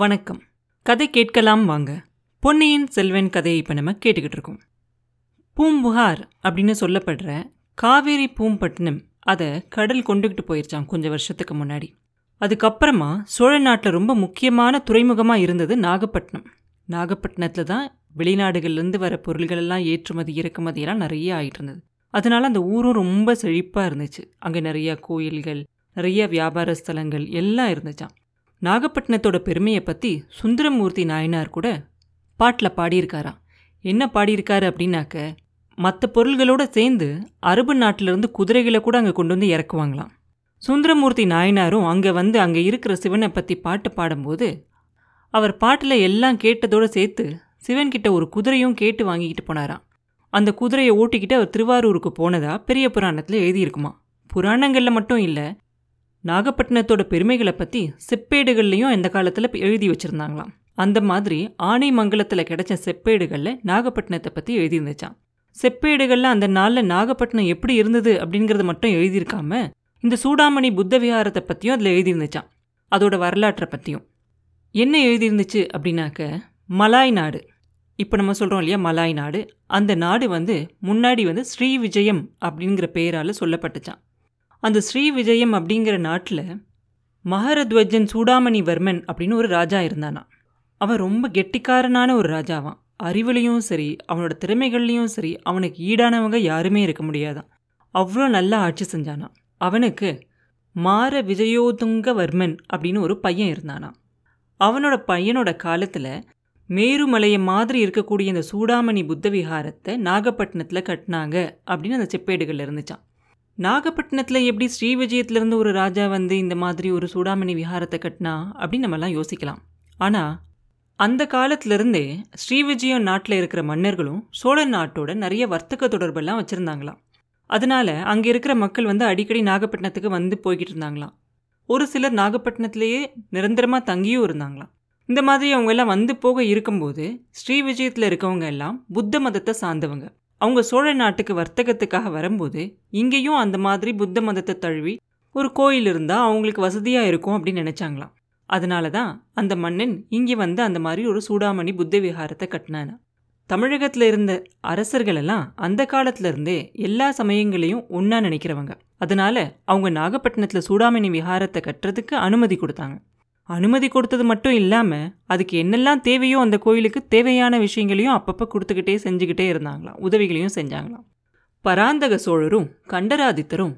வணக்கம். கதை கேட்கலாம் வாங்க. பொன்னியின் செல்வன் கதையை இப்போ நம்ம கேட்டுக்கிட்டு இருக்கோம். பூம்புகார் அப்படின்னு சொல்லப்படுற காவேரி பூம்பட்டினம் அதை கடல் கொண்டுகிட்டு போயிருச்சான் கொஞ்சம் வருஷத்துக்கு முன்னாடி. அதுக்கப்புறமா சோழ நாட்டில் ரொம்ப முக்கியமான துறைமுகமாக இருந்தது நாகப்பட்டினம். நாகப்பட்டினத்தில் தான் வெளிநாடுகள்லேருந்து வர பொருள்கள் எல்லாம் ஏற்றுமதி இறக்குமதி எல்லாம் நிறைய ஆகிட்டு இருந்தது. அதனால் அந்த ஊரும் ரொம்ப செழிப்பாக இருந்துச்சு. அங்கே நிறையா கோயில்கள் நிறைய வியாபார ஸ்தலங்கள் எல்லாம் இருந்துச்சான் நாகப்பட்டினத்தோட பெருமையை பற்றி சுந்தரமூர்த்தி நாயனார் கூட பாட்டில் பாடியிருக்காராம். என்ன பாடியிருக்காரு அப்படின்னாக்க மற்ற பொருள்களோடு சேர்ந்து அரபு நாட்டிலிருந்து குதிரைகளை கூட அங்கே கொண்டு வந்து இறக்குவாங்களாம். சுந்தரமூர்த்தி நாயனாரும் அங்கே வந்து அங்கே இருக்கிற சிவனை பற்றி பாட்டு பாடும்போது அவர் பாட்டில் எல்லாம் கேட்டதோடு சேர்த்து சிவன்கிட்ட ஒரு குதிரையும் கேட்டு வாங்கிக்கிட்டு போனாராம். அந்த குதிரையை ஓட்டிக்கிட்டு அவர் திருவாரூருக்கு போனதா பெரிய புராணத்தில் எழுதியிருக்குமா புராணங்களில் மட்டும் இல்லை நாகப்பட்டினத்தோட பெருமைகளை பற்றி செப்பேடுகள்லையும் இந்த காலத்தில் எழுதி வச்சுருந்தாங்களாம். அந்த மாதிரி ஆனைமங்கலத்தில் கிடைச்ச செப்பேடுகளில் நாகப்பட்டினத்தை பற்றி எழுதியிருந்துச்சான் செப்பேடுகளில் அந்த நாளில் நாகப்பட்டினம் எப்படி இருந்தது அப்படிங்கிறத மட்டும் எழுதியிருக்காம இந்த சூடாமணி புத்த விஹாரத்தை பற்றியும் அதில் எழுதியிருந்துச்சான் அதோட வரலாற்றை பற்றியும் என்ன எழுதியிருந்துச்சு அப்படின்னாக்க மலாய் நாடு. இப்போ நம்ம சொல்கிறோம் இல்லையா மலாய் நாடு. அந்த நாடு வந்து முன்னாடி வந்து ஸ்ரீ விஜயம் அப்படிங்கிற பெயரால் சொல்லப்பட்டுச்சான் அந்த ஸ்ரீ விஜயம் அப்படிங்கிற நாட்டில் மகரத்வஜன் சூடாமணி வர்மன் அப்படின்னு ஒரு ராஜா இருந்தானா. அவன் ரொம்ப கெட்டிக்காரனான ஒரு ராஜாவான். அறிவுலையும் சரி அவனோட திறமைகள்லையும் சரி அவனுக்கு ஈடானவங்க யாருமே இருக்க முடியாதான். அவ்வளோ நல்லா ஆட்சி செஞ்சானான் அவனுக்கு மார விஜயோதுங்க வர்மன் அப்படின்னு ஒரு பையன் இருந்தானா. அவனோட பையனோட காலத்தில் மேருமலையை மாதிரி இருக்கக்கூடிய இந்த சூடாமணி புத்த விஹாரத்தை நாகப்பட்டினத்தில் கட்டினாங்க அப்படின்னு அந்த செப்பேடுகள் இருந்துச்சான் நாகப்பட்டினத்தில் எப்படி ஸ்ரீவிஜயத்துலேருந்து ஒரு ராஜா வந்து இந்த மாதிரி ஒரு சூடாமணி விஹாரத்தை கட்டினா அப்படின்னு நம்மலாம் யோசிக்கலாம். ஆனால் அந்த காலத்திலிருந்தே ஸ்ரீவிஜயம் நாட்டில் இருக்கிற மன்னர்களும் சோழ நாட்டோட நிறைய வர்த்தக தொடர்பெல்லாம் வச்சுருந்தாங்களாம். அதனால அங்கே இருக்கிற மக்கள் வந்து அடிக்கடி நாகப்பட்டினத்துக்கு வந்து போய்கிட்டு இருந்தாங்களாம். ஒரு சிலர் நாகப்பட்டினத்திலேயே நிரந்தரமாக தங்கியும் இருந்தாங்களாம். இந்த மாதிரி அவங்க எல்லாம் வந்து போக இருக்கும்போது ஸ்ரீவிஜயத்தில் இருக்கவங்க எல்லாம் புத்த மதத்தை சார்ந்தவங்க. அவங்க சோழ நாட்டுக்கு வர்த்தகத்துக்காக வரும்போது இங்கேயும் அந்த மாதிரி புத்த மதத்தை தழுவி ஒரு கோயில் இருந்தால் அவங்களுக்கு வசதியாக இருக்கும் அப்படின்னு நினச்சாங்களாம். அதனால தான் அந்த மன்னன் இங்கே வந்து அந்த மாதிரி ஒரு சூடாமணி புத்த விஹாரத்தை கட்டினானா. தமிழகத்தில் இருந்த அரசர்களெல்லாம் அந்த காலத்துல இருந்தே எல்லா சமயங்களையும் ஒன்றா நினைக்கிறவங்க. அதனால அவங்க நாகப்பட்டினத்தில் சூடாமணி விஹாரத்தை கட்டுறதுக்கு அனுமதி கொடுத்தாங்க. அனுமதி கொடுத்தது மட்டும் இல்லாமல் அதுக்கு என்னெல்லாம் தேவையோ அந்த கோயிலுக்கு தேவையான விஷயங்களையும் அப்பப்போ கொடுத்துக்கிட்டே செஞ்சுக்கிட்டே இருந்தாங்களாம். உதவிகளையும் செஞ்சாங்களாம். பராந்தக சோழரும் கண்டராதித்தரும்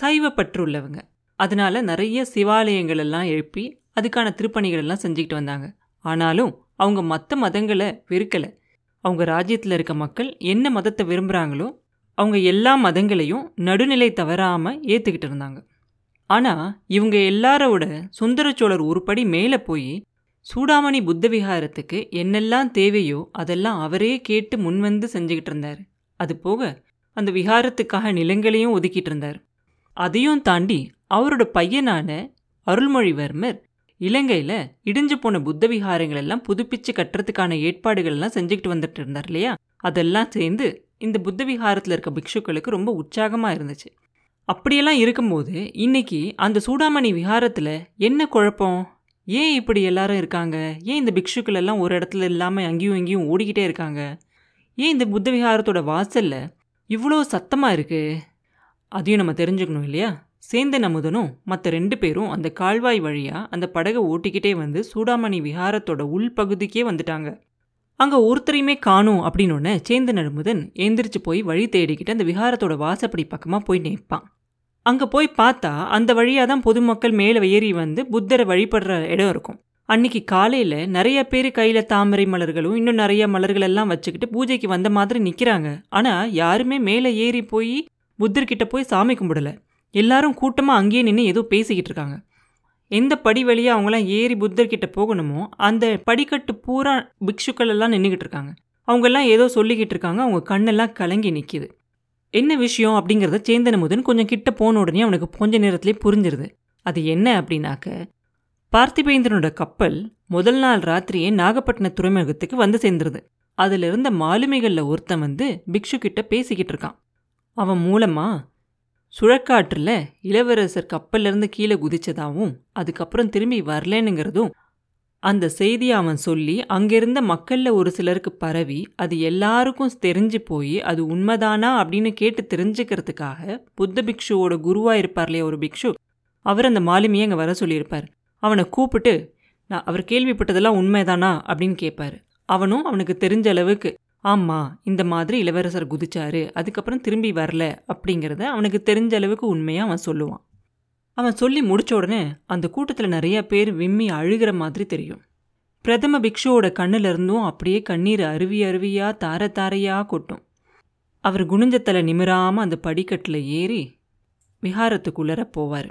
சைவப்பற்றுள்ளவங்க. அதனால நிறைய சிவாலயங்கள் எல்லாம் எழுப்பி அதுக்கான திருப்பணிகள் எல்லாம் செஞ்சுக்கிட்டு வந்தாங்க. ஆனாலும் அவங்க மற்ற மதங்களை வெறுக்கலை. அவங்க ராஜ்யத்தில் இருக்க மக்கள் என்ன மதத்தை விரும்புகிறாங்களோ அவங்க எல்லா மதங்களையும் நடுநிலை தவறாமல் ஏற்றுக்கிட்டு இருந்தாங்க. ஆனால் இவங்க எல்லாரோட சுந்தரச்சோழர் ஒரு படி மேலே போய் சூடாமணி புத்த விஹாரத்துக்கு என்னெல்லாம் தேவையோ அதெல்லாம் அவரே கேட்டு முன்வந்து செஞ்சுக்கிட்டு இருந்தார். அது போக அந்த விகாரத்துக்காக நிலங்களையும் ஒதுக்கிட்டு இருந்தார். அதையும் தாண்டி அவரோட பையனான அருள்மொழிவர்மர் இலங்கையில் இடிஞ்சு போன புத்த விகாரங்கள் எல்லாம் புதுப்பிச்சு கட்டுறதுக்கான ஏற்பாடுகள் எல்லாம் செஞ்சுக்கிட்டு வந்துட்டு இருந்தார் இல்லையா? அதெல்லாம் சேர்ந்து இந்த புத்த விகாரத்தில் இருக்க பிக்ஷுக்களுக்கு ரொம்ப உற்சாகமாக இருந்துச்சு. அப்படியெல்லாம் இருக்கும்போது இன்னைக்கு அந்த சூடாமணி விஹாரத்தில் என்ன குழப்பம்? ஏன் இப்படி எல்லாரும் இருக்காங்க? ஏன் இந்த பிக்ஷுக்கள் எல்லாம் ஒரு இடத்துல இல்லாமல் அங்கேயும் இங்கேயும் ஓடிக்கிட்டே இருக்காங்க? ஏன் இந்த புத்த விஹாரத்தோட வாசலில் இவ்வளோ சத்தமாக இருக்குது அதையும் நம்ம தெரிஞ்சுக்கணும் இல்லையா? சேந்தன் அமுதனும் மற்ற ரெண்டு பேரும் அந்த கால்வாய் வழியாக அந்த படகை ஓட்டிக்கிட்டே வந்து சூடாமணி விஹாரத்தோட உள்பகுதிக்கே வந்துட்டாங்க. அங்கே ஒருத்தரையுமே காணும் அப்படின்னொன்னே சேந்தன் அமுதன் எந்திரிச்சு போய் வழி தேடிக்கிட்டு அந்த விஹாரத்தோட வாசப்படி பக்கமாக போய் நிற்பான். அங்கே போய் பார்த்தா அந்த வழியாக தான் பொதுமக்கள் மேலே ஏறி வந்து புத்தரை வழிபடுற இடம் இருக்கும். அன்னைக்கு காலையில் நிறைய பேர் கையில் தாமரை மலர்களும் இன்னும் நிறைய மலர்கள் எல்லாம் வச்சுக்கிட்டு பூஜைக்கு வந்த மாதிரி நிற்கிறாங்க ஆனால் யாருமே மேலே ஏறி போய் புத்தர்கிட்ட போய் சாமி கும்பிடல. எல்லாரும் கூட்டமாக அங்கேயே நின்று ஏதோ பேசிக்கிட்டு இருக்காங்க. எந்த படி வழியாக அவங்களாம் ஏறி புத்தர்கிட்ட போகணுமோ அந்த படிக்கட்டு பூரா பிக்ஷுக்கள் எல்லாம் நின்றுக்கிட்டு இருக்காங்க. அவங்கெல்லாம் ஏதோ சொல்லிக்கிட்டு இருக்காங்க. அவங்க கண்ணெல்லாம் கலங்கி நிற்கிது என்ன விஷயம் அப்படிங்கிறத சேந்தன முதன் கொஞ்சம் கிட்ட போன உடனே அவனுக்கு கொஞ்ச நேரத்திலே புரிஞ்சிருது. அது என்ன அப்படின்னாக்க பார்த்திபேந்திரனோட கப்பல் முதல் நாள் ராத்திரியே நாகப்பட்டின துறைமுகத்துக்கு வந்து சேர்ந்துருது. அதில் இருந்த மாலுமிகளில் ஒருத்தன் வந்து பிக்ஷு கிட்ட பேசிக்கிட்டு இருக்கான். அவன் மூலமா சுழக்காற்றில் இளவரசர் கப்பல்லேருந்து கீழே குதிச்சதாகவும் அதுக்கப்புறம் திரும்பி வரலனுங்கிறதும் அந்த செய்தியை அவன் சொல்லி அங்கிருந்த மக்களில் ஒரு சிலருக்கு பரவி அது எல்லாருக்கும் தெரிஞ்சு போய் அது உண்மைதானா அப்படின்னு கேட்டு தெரிஞ்சுக்கிறதுக்காக புத்த பிக்ஷுவோட குருவாக இருப்பார் இல்லையா ஒரு பிக்ஷு அவர் அந்த மாலுமியை அங்கே வர சொல்லியிருப்பார். அவனை கூப்பிட்டு நான் அவர் கேள்விப்பட்டதெல்லாம் உண்மைதானா? அப்படின்னு கேட்பார். அவனும் அவனுக்கு தெரிஞ்ச அளவுக்கு ஆமாம் இந்த மாதிரி இளவரசர் குதிச்சாரு அதுக்கப்புறம் திரும்பி வரல அப்படிங்கிறத அவனுக்கு தெரிஞ்ச அளவுக்கு உண்மையாக அவன் சொல்லுவான். அவன் சொல்லி முடிச்ச உடனே அந்த கூட்டத்தில் நிறைய பேர் விம்மி அழுகிற மாதிரி தெரியும். பிரதம பிக்ஷுவோட கண்ணுல இருந்தும் அப்படியே கண்ணீர் அருவி அருவியா தார தாரையாக கொட்டும். அவர் குனிஞ்சத்தலை நிமிராமல் அந்த படிக்கட்டில் ஏறி விஹாரத்துக்குள்ளர போவார்.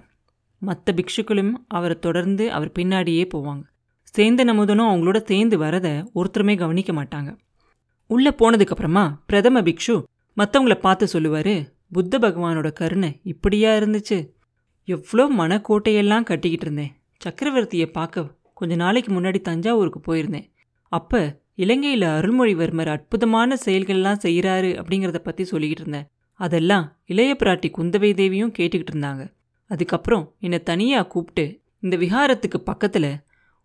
மற்ற பிக்ஷுக்களும் அவரை தொடர்ந்து அவர் பின்னாடியே போவாங்க. சேர்ந்த நமுதனும் அவங்களோட சேர்ந்து வரதை ஒருத்தருமே கவனிக்க மாட்டாங்க. உள்ளே போனதுக்கப்புறமா பிரதம பிக்ஷு மற்றவங்கள பார்த்து சொல்லுவார் புத்த பகவானோட கருணை இப்படியா இருந்துச்சு. எவ்வளோ மனக்கோட்டையெல்லாம் கட்டிக்கிட்டு இருந்தேன். சக்கரவர்த்தியை பார்க்க கொஞ்ச நாளைக்கு முன்னாடி தஞ்சாவூருக்கு போயிருந்தேன். அப்போ இலங்கையில் அருள்மொழிவர்மர் அற்புதமான செயல்கள்லாம் செய்கிறாரு அப்படிங்கிறத பற்றி சொல்லிக்கிட்டு இருந்தேன். அதெல்லாம் இளைய பிராட்டி குந்தவை தேவியும் கேட்டுக்கிட்டு இருந்தாங்க. அதுக்கப்புறம் என்னை தனியாக கூப்பிட்டு இந்த விஹாரத்துக்கு பக்கத்தில்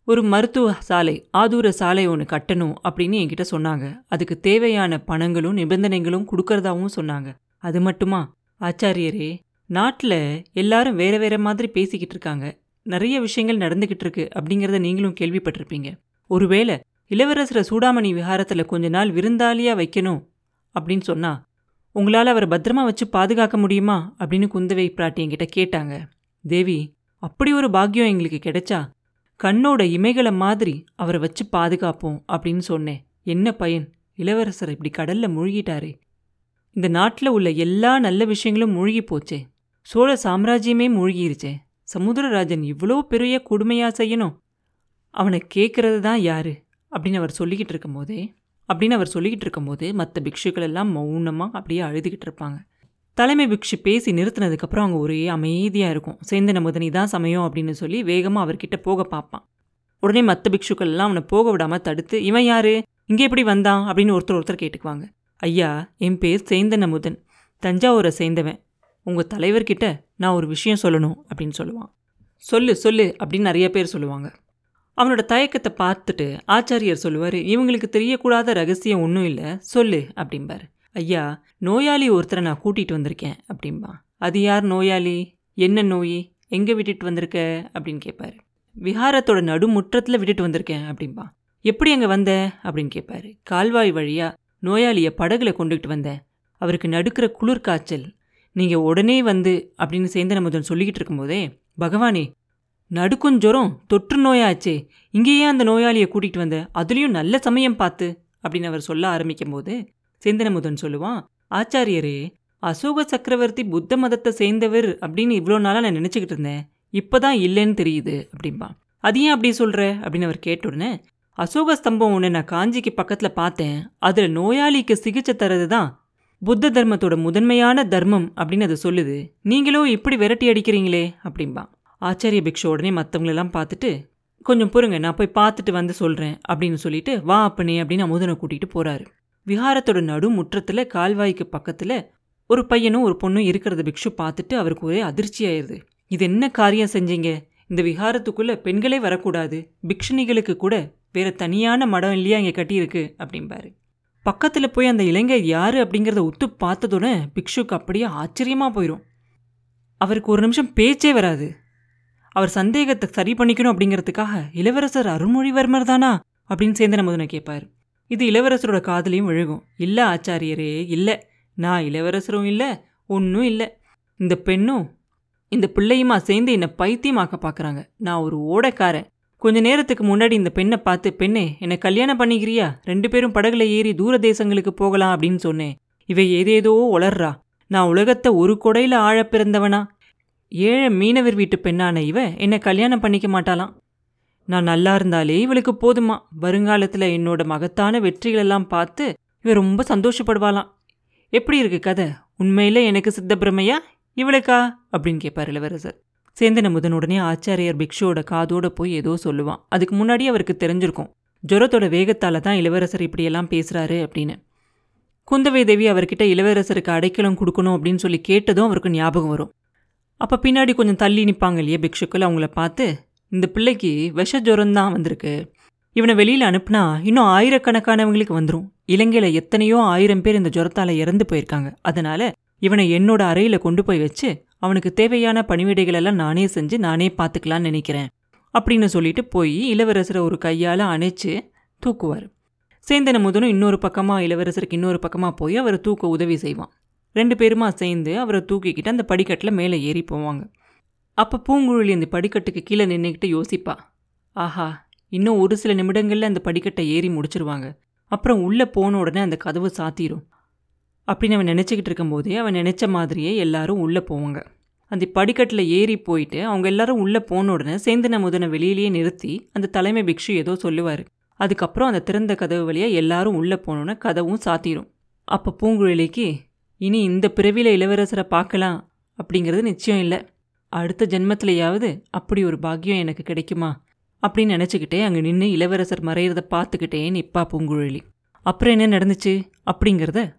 ஒரு மருத்துவ சாலை ஆதூர சாலை ஒன்று கட்டணும் அப்படின்னு என்கிட்ட சொன்னாங்க. அதுக்கு தேவையான பணங்களும் நிபந்தனைகளும் கொடுக்கறதாவும் சொன்னாங்க. அது மட்டுமா? ஆச்சாரியரே நாட்டில் எல்லாரும் வேற வேற மாதிரி பேசிக்கிட்டு இருக்காங்க. நிறைய விஷயங்கள் நடந்துக்கிட்டு இருக்கு அப்படிங்கிறத நீங்களும் கேள்விப்பட்டிருப்பீங்க. ஒருவேளை இளவரசரை சூடாமணி விஹாரத்தில் கொஞ்ச நாள் விருந்தாளியா வைக்கணும் அப்படின்னு சொன்னா உங்களால் அவரை பத்திரமா வச்சு பாதுகாக்க முடியுமா அப்படின்னு குந்தவை பிராட்டி என்கிட்ட கேட்டாங்க. தேவி அப்படி ஒரு பாக்கியம் எங்களுக்கு கிடைச்சா கண்ணோட இமைகளை மாதிரி அவரை வச்சு பாதுகாப்போம் அப்படின்னு சொன்னேன். என்ன பயன்? இளவரசர் இப்படி கடல்ல மூழ்கிட்டாரே. இந்த நாட்டில் உள்ள எல்லா நல்ல விஷயங்களும் மூழ்கி போச்சே. சோழ சாம்ராஜ்யமே மூழ்கிருச்சே. சமுத்திரராஜன் இவ்வளோ பெரிய கொடுமையாக செய்யணும்? அவனை கேட்குறது தான் யாரு? அப்படின்னு அவர் சொல்லிக்கிட்டு இருக்கும்போதே அப்படின்னு அவர் சொல்லிக்கிட்டு இருக்கும்போது மற்ற பிக்ஷுக்கள் எல்லாம் மௌனமாக அப்படியே அழுதுகிட்டு இருப்பாங்க. தலைமை பிக்ஷு பேசி நிறுத்தினதுக்கப்புறம் அவங்க ஒரே அமைதியாக இருக்கும். சேந்தன நமதனி தான் சமயம் அப்படின்னு சொல்லி வேகமாக அவர்கிட்ட போக பார்ப்பான். உடனே மற்ற பிக்ஷுக்கள் எல்லாம் அவனை போக விடாமல் தடுத்து இவன் யாரு? இங்கே எப்படி வந்தான்? அப்படின்னு ஒருத்தர் ஒருத்தர் கேட்டுக்குவாங்க. ஐயா என் பேர் சேந்தன் அமுதன். தஞ்சாவூரை சேர்ந்தவன். உங்கள் தலைவர்கிட்ட நான் ஒரு விஷயம் சொல்லணும் அப்படின்னு சொல்லுவான். சொல்லு சொல்லு அப்படின்னு நிறைய பேர் சொல்லுவாங்க. அவனோட தயக்கத்தை பார்த்துட்டு ஆச்சாரியர் சொல்லுவார் இவங்களுக்கு தெரியக்கூடாத ரகசியம் ஒன்றும் இல்லை சொல்லு அப்படிம்பார். ஐயா நோயாளி ஒருத்தரை நான் கூட்டிகிட்டு வந்திருக்கேன் அப்படிம்பா. அது யார் நோயாளி? என்ன நோய்? எங்கே விட்டுட்டு வந்திருக்க? அப்படின்னு கேட்பார் விஹாரத்தோட நடுமுற்றத்தில் விட்டுட்டு வந்திருக்கேன் அப்படிம்பா. எப்படி அங்கே வந்த? அப்படின்னு கேட்பாரு கால்வாய் வழியாக நோயாளியை படகுல கொண்டுகிட்டு வந்தேன். அவருக்கு நடுக்கிற குளிர் காய்ச்சல் நீங்கள் உடனே வந்து அப்படின்னு சேந்தன முதன் சொல்லிக்கிட்டு இருக்கும்போதே பகவானே நடுக்கும் ஜுரம் தொற்று நோயாச்சே இங்கேயே அந்த நோயாளியை கூட்டிகிட்டு வந்த அதுலேயும் நல்ல சமயம் பார்த்து அப்படின்னு அவர் சொல்ல ஆரம்பிக்கும் போது சேந்தனமுதன் சொல்லுவான் ஆச்சாரியரே அசோக சக்கரவர்த்தி புத்த மதத்தை சேர்ந்தவர் அப்படின்னு இவ்வளோ நாளாக நான் நினச்சிக்கிட்டு இருந்தேன் இப்போ தான் இல்லைன்னு தெரியுது அப்படின்பா அது ஏன் அப்படி சொல்கிற அப்படின்னு அவர் கேட்ட உடனே அசோக ஸ்தம்பம் ஒன்று நான் காஞ்சிக்கு பக்கத்தில் பார்த்தேன் அதில் நோயாளிக்கு சிகிச்சை தரது தான் புத்த தர்மத்தோட முதன்மையான தர்மம் அப்படின்னு அது சொல்லுது. நீங்களும் இப்படி விரட்டி அடிக்கிறீங்களே அப்படிம்பா. ஆச்சாரிய பிக்ஷு உடனே மற்றவங்களெல்லாம் பார்த்துட்டு கொஞ்சம் பொறுங்க நான் போய் பார்த்துட்டு வந்து சொல்கிறேன் அப்படின்னு சொல்லிட்டு வா அப்பனே அப்படின்னு அமுதனை கூட்டிகிட்டு போகிறாரு விஹாரத்தோட நடு முற்றத்தில் கால்வாய்க்கு பக்கத்தில் ஒரு பையனும் ஒரு பொண்ணும் இருக்கிறத பிக்ஷு பார்த்துட்டு அவருக்கு ஒரே அதிர்ச்சி ஆயிடுது இது என்ன காரியம் செஞ்சீங்க? இந்த விஹாரத்துக்குள்ளே பெண்களே வரக்கூடாது. பிக்ஷுனிகளுக்கு கூட வேற தனியான மடம் இல்லையா இங்கே கட்டியிருக்கு அப்படிம்பாரு. பக்கத்தில் போய் அந்த இளைஞர் யாரு அப்படிங்கிறத ஒத்து பார்த்ததோட பிக்ஷுக்கு அப்படியே ஆச்சரியமாக போயிடும் அவருக்கு ஒரு நிமிஷம் பேச்சே வராது. அவர் சந்தேகத்தை சரி பண்ணிக்கணும் அப்படிங்கிறதுக்காக இளவரசர் அருள்மொழிவர்மர் தானா அப்படின்னு சேர்ந்து நம்ம கேட்பாரு. இது இளவரசரோட காதலையும் விழுகும். இல்லை ஆச்சாரியரே இல்லை. நான் இளவரசரும் இல்லை ஒன்றும் இல்லை. இந்த பெண்ணும் இந்த பிள்ளையுமா சேர்ந்து என்னை பைத்தியமாக்க பார்க்குறாங்க நான் ஒரு ஓடக்காரன். கொஞ்ச நேரத்துக்கு முன்னாடி இந்த பெண்ணை பார்த்து பெண்ணே என்னை கல்யாணம் பண்ணிக்கிறியா? ரெண்டு பேரும் படகுல ஏறி தூர தேசங்களுக்கு போகலாம் அப்படின்னு சொன்னேன். இவை ஏதேதோ உளர்றா. நான் உலகத்தை ஒரு கொடையில் ஆழ பிறந்தவனா? ஏழை மீனவர் வீட்டு பெண்ணான இவ என்னை கல்யாணம் பண்ணிக்க மாட்டாளாம். நான் நல்லா இருந்தாலே இவளுக்கு போதுமா? வருங்காலத்தில் என்னோட மகத்தான வெற்றிகளெல்லாம் பார்த்து இவ ரொம்ப சந்தோஷப்படுவாளாம். எப்படி இருக்கு கதை? உண்மையில் எனக்கு சித்த பிரமையா இவளுக்கா? அப்படின்னு கேட்பார் இளவரசர். சேந்தன முதன் உடனே ஆச்சாரியர் பிக்ஷுவோட காதோட போய் ஏதோ சொல்லுவான். அதுக்கு முன்னாடி அவருக்கு தெரிஞ்சிருக்கும். ஜுரத்தோட வேகத்தால தான் இளவரசர் இப்படியெல்லாம் பேசுறாரு அப்படின்னு. குந்தவை தேவி அவர்கிட்ட இளவரசருக்கு அடைக்கலம் கொடுக்கணும் அப்படின்னு சொல்லி கேட்டதும் அவருக்கு ஞாபகம் வரும். அப்போ பின்னாடி கொஞ்சம் தள்ளி நிற்பாங்க இல்லையா பிக்ஷுக்கள்? அவங்கள பார்த்து இந்த பிள்ளைக்கு விஷ ஜுரம் தான் வந்திருக்கு. இவனை வெளியில் அனுப்புனா இன்னும் ஆயிரக்கணக்கானவங்களுக்கு வந்துடும் இலங்கையில் எத்தனையோ ஆயிரம் பேர் இந்த ஜுரத்தால் இறந்து போயிருக்காங்க. அதனால இவனை என்னோட அறையில் கொண்டு போய் வச்சு அவனுக்கு தேவையான பணிவிடைகளெல்லாம் நானே செஞ்சு நானே பார்த்துக்கலான்னு நினைக்கிறேன் அப்படின்னு சொல்லிட்டு போய் இளவரசரை ஒரு கையால் அணைச்சு தூக்குவார். சேந்தன முதனும் இன்னொரு பக்கமாக இளவரசருக்கு இன்னொரு பக்கமாக போய் அவரை தூக்க உதவி செய்வான். ரெண்டு பேருமா சேர்ந்து அவரை தூக்கிக்கிட்டு அந்த படிக்கட்டில் மேலே ஏறி போவாங்க. அப்போ பூங்குழலி அந்த படிக்கட்டுக்கு கீழே நின்றுக்கிட்டு யோசிப்பா. ஆஹா இன்னும் ஒரு சில நிமிடங்களில் அந்த படிக்கட்டை ஏறி முடிச்சிருவாங்க. அப்புறம் உள்ளே போன உடனே அந்த கதவு சாத்திரும். அப்படின்னு அவன் நினச்சிக்கிட்டு இருக்கும்போதே அவன் நினச்ச மாதிரியே எல்லாரும் உள்ளே போவாங்க. அந்த படிக்கட்டில் ஏறி போயிட்டு அவங்க எல்லாரும் உள்ளே போன உடனே சேந்தன முதனை வெளியிலேயே நிறுத்தி அந்த தலைமை பிக்ஷு ஏதோ சொல்லுவார். அதுக்கப்புறம் அந்த திறந்த கதவு வழியாக எல்லாரும் உள்ளே போனோன்னே கதவும் சாத்திரும். அப்போ பூங்குழலிக்கு இனி இந்த பிறவியில் இளவரசரை பார்க்கலாம் அப்படிங்கிறது நிச்சயம் இல்லை. அடுத்த ஜென்மத்திலேயாவது அப்படி ஒரு பாக்கியம் எனக்கு கிடைக்குமா? அப்படின்னு நினச்சிக்கிட்டே அங்கே நின்று இளவரசர் மறையிறத பார்த்துக்கிட்டே நிற்பா பூங்குழலி. அப்புறம் என்ன நடந்துச்சு? அப்படிங்கிறத